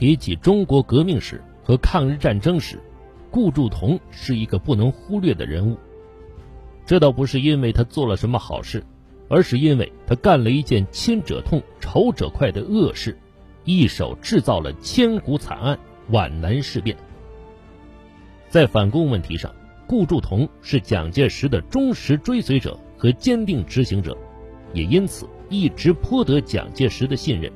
提起中国革命史和抗日战争史，顾祝同是一个不能忽略的人物。这倒不是因为他做了什么好事，而是因为他干了一件亲者痛、仇者快的恶事，一手制造了千古惨案——皖南事变。在反共问题上，顾祝同是蒋介石的忠实追随者和坚定执行者，也因此一直颇得蒋介石的信任。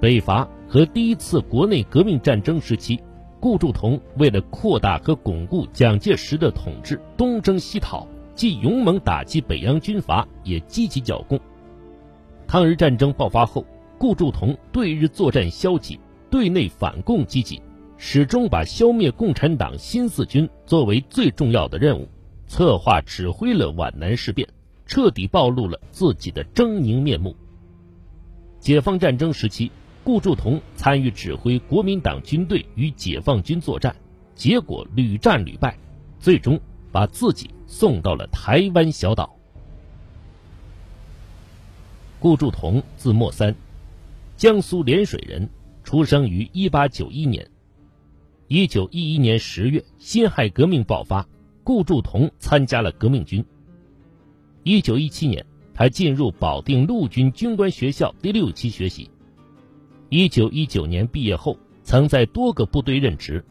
北伐和第一次国内革命战争时期，顾祝同为了扩大和巩固蒋介石的统治，东征西讨，既勇猛打击北洋军阀，也积极剿共。抗日战争爆发后，顾祝同对日作战消极，对内反共积极，始终把消灭共产党新四军作为最重要的任务，策划指挥了皖南事变，彻底暴露了自己的狰狞面目。解放战争时期。顾祝同参与指挥国民党军队与解放军作战，结果屡战屡败，最终把自己送到了台湾小岛。顾祝同字默三，江苏涟水人，出生于一八九一年。一九一一年十月，辛亥革命爆发，顾祝同参加了革命军。一九一七年，他进入保定陆军军官学校第六期学习。一九一九年毕业后，曾在多个部队任职。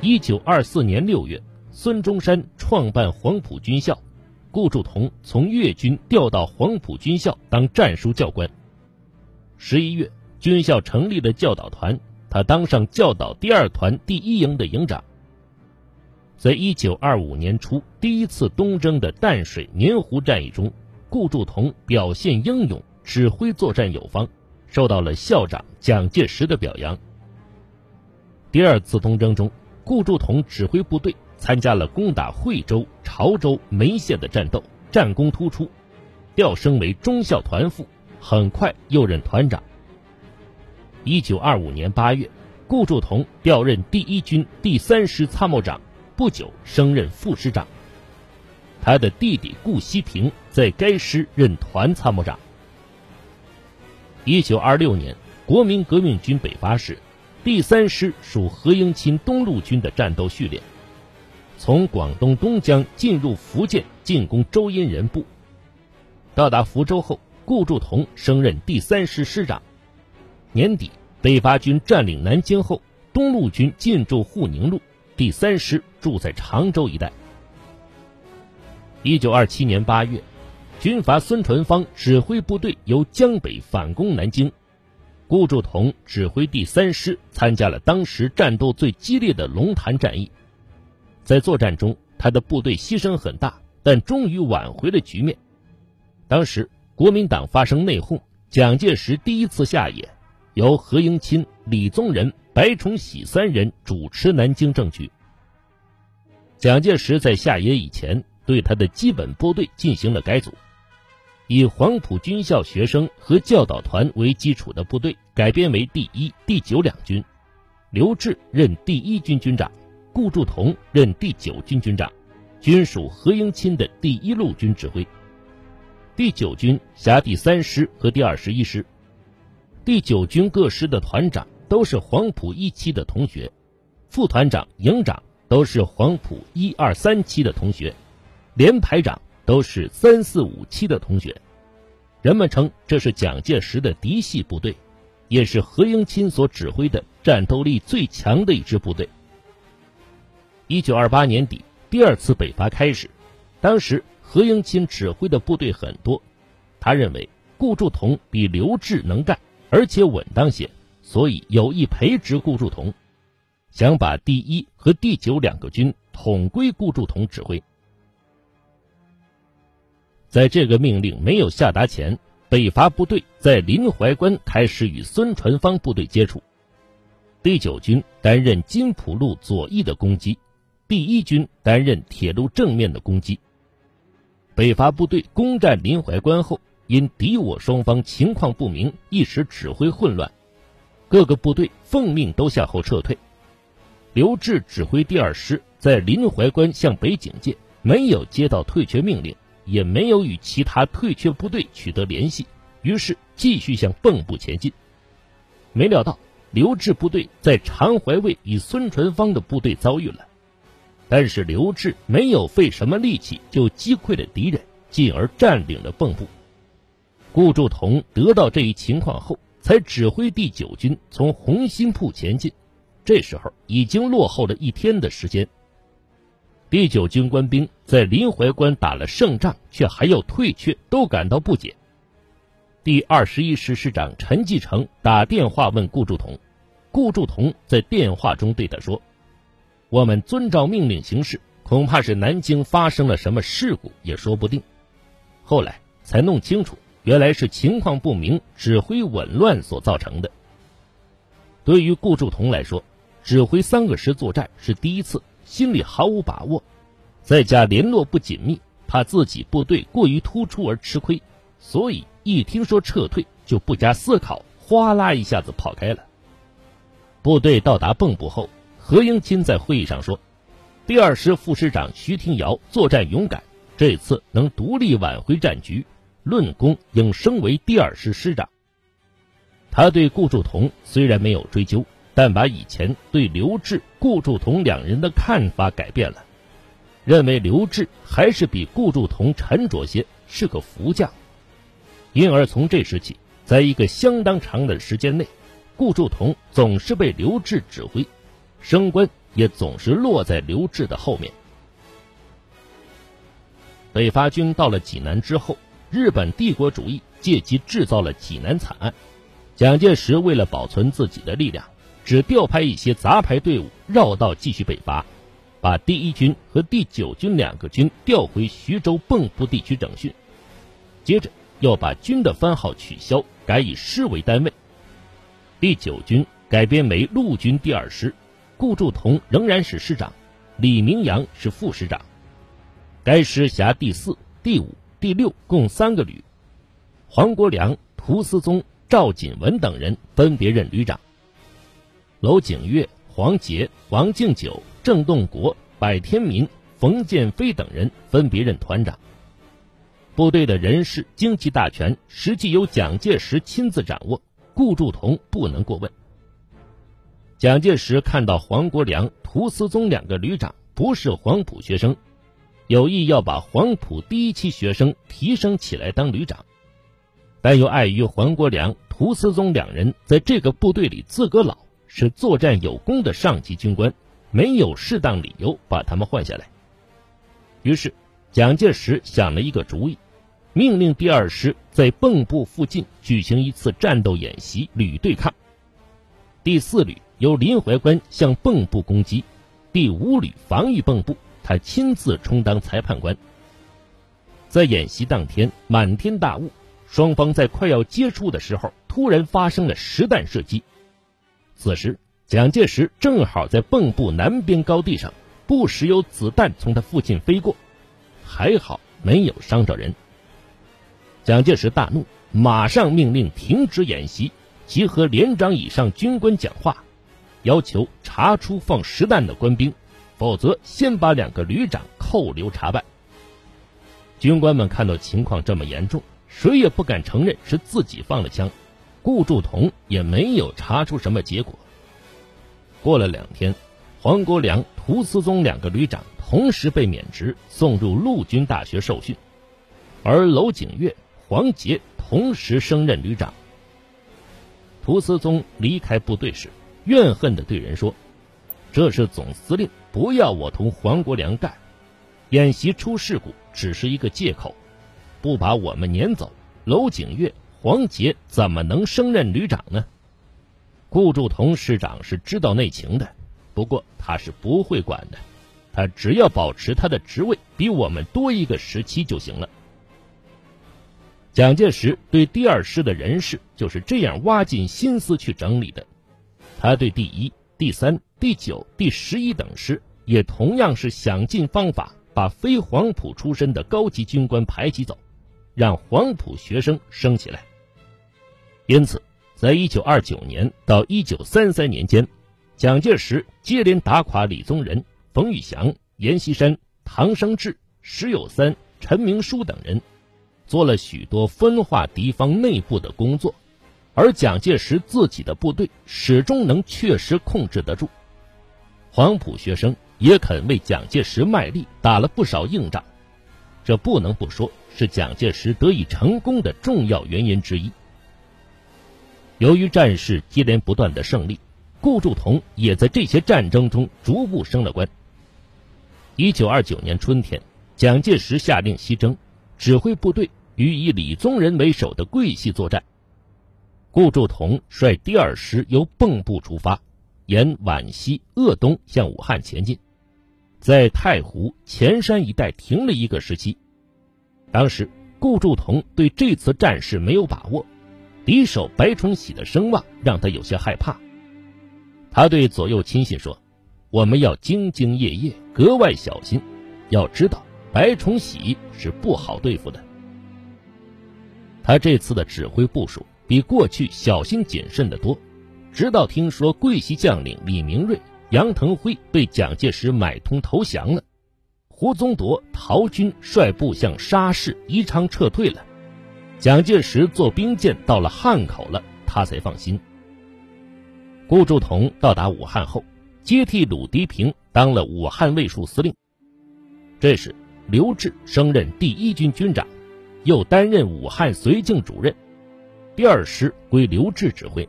一九二四年六月，孙中山创办黄埔军校，顾祝同从粤军调到黄埔军校当战书教官。十一月，军校成立了教导团，他当上教导第二团第一营的营长。在一九二五年初第一次东征的淡水宁湖战役中，顾祝同表现英勇，指挥作战有方。受到了校长蒋介石的表扬。第二次东征中，顾祝同指挥部队参加了攻打惠州、潮州、梅县的战斗，战功突出，调升为中校团副，很快又任团长。一九二五年八月，顾祝同调任第一军第三师参谋长，不久升任副师长。他的弟弟顾希平在该师任团参谋长。一九二六年，国民革命军北伐时，第三师属何应钦东路军的战斗序列，从广东东江进入福建，进攻周荫人部。到达福州后，顾祝同升任第三师师长。年底，北伐军占领南京后，东路军进驻沪宁路，第三师住在常州一带。一九二七年八月。军阀孙传芳指挥部队由江北反攻南京，顾祝同指挥第三师参加了当时战斗最激烈的龙潭战役。在作战中，他的部队牺牲很大，但终于挽回了局面。当时国民党发生内讧，蒋介石第一次下野，由何应钦、李宗仁、白崇禧三人主持南京政局。蒋介石在下野以前，对他的基本部队进行了改组。以黄埔军校学生和教导团为基础的部队改编为第一、第九两军，刘峙任第一军军长，顾祝同任第九军军长，均属何应钦的第一路军指挥。第九军辖第三师和第二十一师，第九军各师的团长都是黄埔一期的同学，副团长、营长都是黄埔一二三期的同学，连排长。都是三四五期的同学，人们称这是蒋介石的嫡系部队，也是何应钦所指挥的战斗力最强的一支部队。一九二八年底，第二次北伐开始，当时何应钦指挥的部队很多，他认为顾祝同比刘峙能干，而且稳当些，所以有意培植顾祝同，想把第一和第九两个军统归顾祝同指挥。在这个命令没有下达前，北伐部队在临淮关开始与孙传芳部队接触。第九军担任金浦路左翼的攻击，第一军担任铁路正面的攻击。北伐部队攻占临淮关后，因敌我双方情况不明，一时指挥混乱，各个部队奉命都向后撤退。刘志指挥第二师在临淮关向北警戒，没有接到退却命令。也没有与其他退却部队取得联系，于是继续向蚌埠前进。没料到刘志部队在长淮卫与孙传芳的部队遭遇了，但是刘志没有费什么力气就击溃了敌人，进而占领了蚌埠。顾祝同得到这一情况后，才指挥第九军从红心铺前进。这时候已经落后了一天的时间。第九军官兵在临淮关打了胜仗，却还要退却，都感到不解。第二十一师师长陈继承打电话问顾祝同，顾祝同在电话中对他说：“我们遵照命令行事，恐怕是南京发生了什么事故，也说不定。”后来才弄清楚，原来是情况不明、指挥紊乱所造成的。对于顾祝同来说，指挥三个师作战是第一次，心里毫无把握，在家联络不紧密，怕自己部队过于突出而吃亏，所以一听说撤退就不加思考，哗啦一下子跑开了。部队到达蚌埠后，何应钦在会议上说：“第二师副师长徐廷瑶作战勇敢，这次能独立挽回战局，论功应升为第二师师长。”他对顾祝同虽然没有追究。但把以前对刘志、顾祝同两人的看法改变了，认为刘志还是比顾祝同沉着些，是个福将，因而从这时起，在一个相当长的时间内，顾祝同总是被刘志指挥，升官也总是落在刘志的后面。北伐军到了济南之后，日本帝国主义借机制造了济南惨案，蒋介石为了保存自己的力量。只调派一些杂牌队伍绕道继续北伐，把第一军和第九军两个军调回徐州蚌埠地区整训。接着要把军的番号取消，改以师为单位。第九军改编为陆军第二师，顾祝同仍然是师长，李明阳是副师长。该师辖第四、第五、第六共三个旅，黄国梁、涂思宗、赵锦文等人分别任旅长。娄景岳、黄杰、王敬久、郑洞国、柏天民、冯建飞等人分别任团长。部队的人事、经济大权实际由蒋介石亲自掌握，顾祝同不能过问。蒋介石看到黄国梁、涂思宗两个旅长不是黄埔学生，有意要把黄埔第一期学生提升起来当旅长，但又碍于黄国梁、涂思宗两人在这个部队里资格老。是作战有功的上级军官，没有适当理由把他们换下来。于是，蒋介石想了一个主意，命令第二师在蚌埠附近举行一次战斗演习，旅对抗。第四旅由林怀关向蚌埠攻击，第五旅防御蚌埠，他亲自充当裁判官。在演习当天，满天大雾，双方在快要接触的时候，突然发生了实弹射击。此时，蒋介石正好在蚌埠南边高地上，不时有子弹从他附近飞过，还好没有伤着人。蒋介石大怒，马上命令停止演习，集合连长以上军官讲话，要求查出放实弹的官兵，否则先把两个旅长扣留查办。军官们看到情况这么严重，谁也不敢承认是自己放了枪。顾祝同也没有查出什么结果。过了两天，黄国梁、涂思宗两个旅长同时被免职，送入陆军大学受训，而娄景月、黄杰同时升任旅长。涂思宗离开部队时，怨恨地对人说：“这是总司令不要我同黄国梁干，演习出事故只是一个借口，不把我们撵走，娄景月。”黄杰怎么能升任旅长呢？顾祝同师长是知道内情的，不过他是不会管的，他只要保持他的职位，比我们多一个时期就行了。蒋介石对第二师的人事就是这样挖尽心思去整理的，他对第一、第三、第九、第十一等师也同样是想尽方法把非黄埔出身的高级军官排挤走，让黄埔学生升起来。因此，在一九二九年到一九三三年间，蒋介石接连打垮李宗仁、冯玉祥、阎锡山、唐生智、石友三、陈明书等人，做了许多分化敌方内部的工作，而蒋介石自己的部队始终能确实控制得住。黄埔学生也肯为蒋介石卖力，打了不少硬仗，这不能不说是蒋介石得以成功的重要原因之一。由于战事接连不断的胜利，顾祝同也在这些战争中逐步升了官。一九二九年春天，蒋介石下令西征，指挥部队与以李宗仁为首的桂系作战。顾祝同率第二师由蚌埠出发，沿皖西鄂东向武汉前进，在太湖、潜山一带停了一个时期。当时顾祝同对这次战事没有把握，敌手白崇禧的声望让他有些害怕。他对左右亲信说：“我们要兢兢业业，格外小心。要知道，白崇禧是不好对付的。”他这次的指挥部署。比过去小心谨慎的多，直到听说桂系将领李明瑞、杨腾辉被蒋介石买通投降了，胡宗铎陶军率部向沙市、宜昌撤退了，蒋介石坐兵舰到了汉口了，他才放心。顾祝同到达武汉后，接替鲁涤平当了武汉卫戍司令。这时，刘峙升任第一军军长，又担任武汉绥靖主任。第二师归刘志指挥，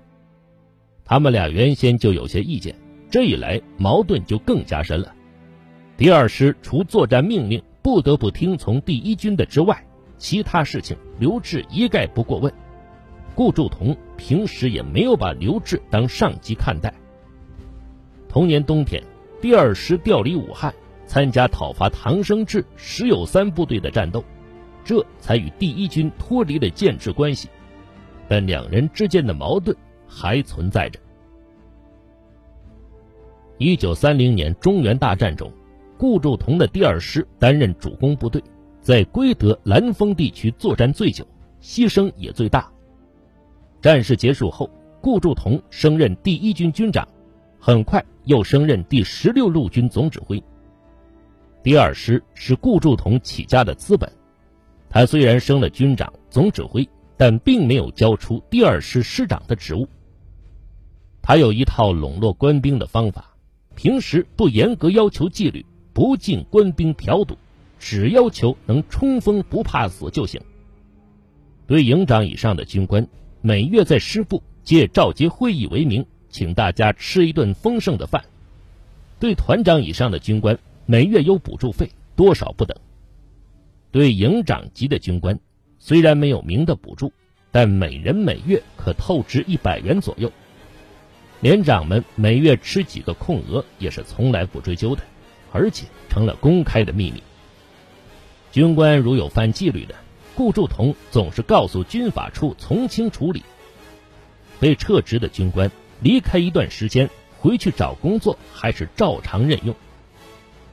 他们俩原先就有些意见，这一来矛盾就更加深了。第二师除作战命令不得不听从第一军的之外，其他事情刘志一概不过问。顾祝同平时也没有把刘志当上级看待。同年冬天，第二师调离武汉，参加讨伐唐生智、石友三部队的战斗，这才与第一军脱离了建制关系。但两人之间的矛盾还存在着。一九三零年中原大战中，顾祝同的第二师担任主攻部队，在归德、兰丰地区作战最久，牺牲也最大。战事结束后，顾祝同升任第一军军长，很快又升任第十六路军总指挥。第二师是顾祝同起家的资本，他虽然升了军长、总指挥。但并没有交出第二师师长的职务。他有一套笼络官兵的方法，平时不严格要求纪律，不进官兵嫖赌，只要求能冲锋不怕死就行。对营长以上的军官，每月在师部借召集会议为名，请大家吃一顿丰盛的饭；对团长以上的军官，每月有补助费，多少不等。对营长级的军官。虽然没有明的补助，但每人每月可透支一百元左右。连长们每月吃几个空额也是从来不追究的，而且成了公开的秘密。军官如有犯纪律的，顾祝同总是告诉军法处从轻处理。被撤职的军官离开一段时间回去找工作，还是照常任用。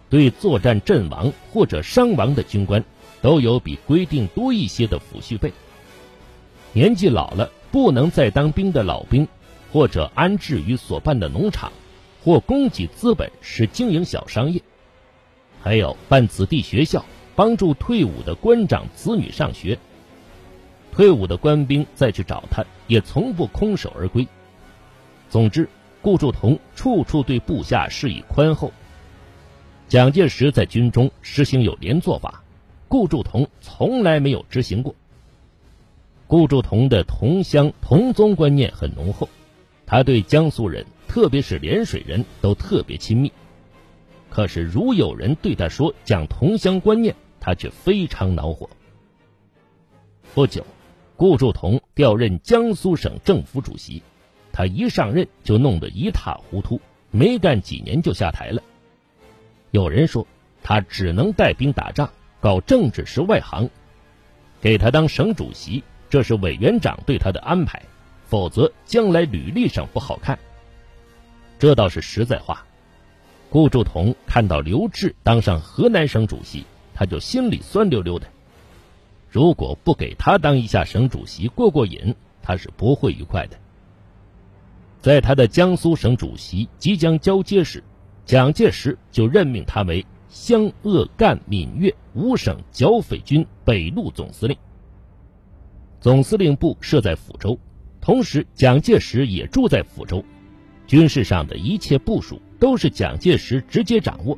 对作战阵亡或者伤亡的军官。都有比规定多一些的抚恤费。年纪老了不能再当兵的老兵，或者安置于所办的农场，或供给资本是经营小商业，还有办子弟学校，帮助退伍的官长子女上学。退伍的官兵再去找他，也从不空手而归。总之，顾祝同处处对部下施以宽厚。蒋介石在军中实行有连坐法。顾祝同从来没有执行过。顾祝同的同乡同宗观念很浓厚，他对江苏人，特别是涟水人都特别亲密。可是，如有人对他说讲同乡观念，他却非常恼火。不久，顾祝同调任江苏省政府主席，他一上任就弄得一塌糊涂，没干几年就下台了。有人说，他只能带兵打仗。搞政治是外行，给他当省主席，这是委员长对他的安排，否则将来履历上不好看。这倒是实在话。顾祝同看到刘志当上河南省主席，他就心里酸溜溜的。如果不给他当一下省主席过过瘾，他是不会愉快的。在他的江苏省主席即将交接时，蒋介石就任命他为。湘鄂赣闽粤五省剿匪军北路总司令，总司令部设在抚州，同时，蒋介石也住在抚州，军事上的一切部署都是蒋介石直接掌握。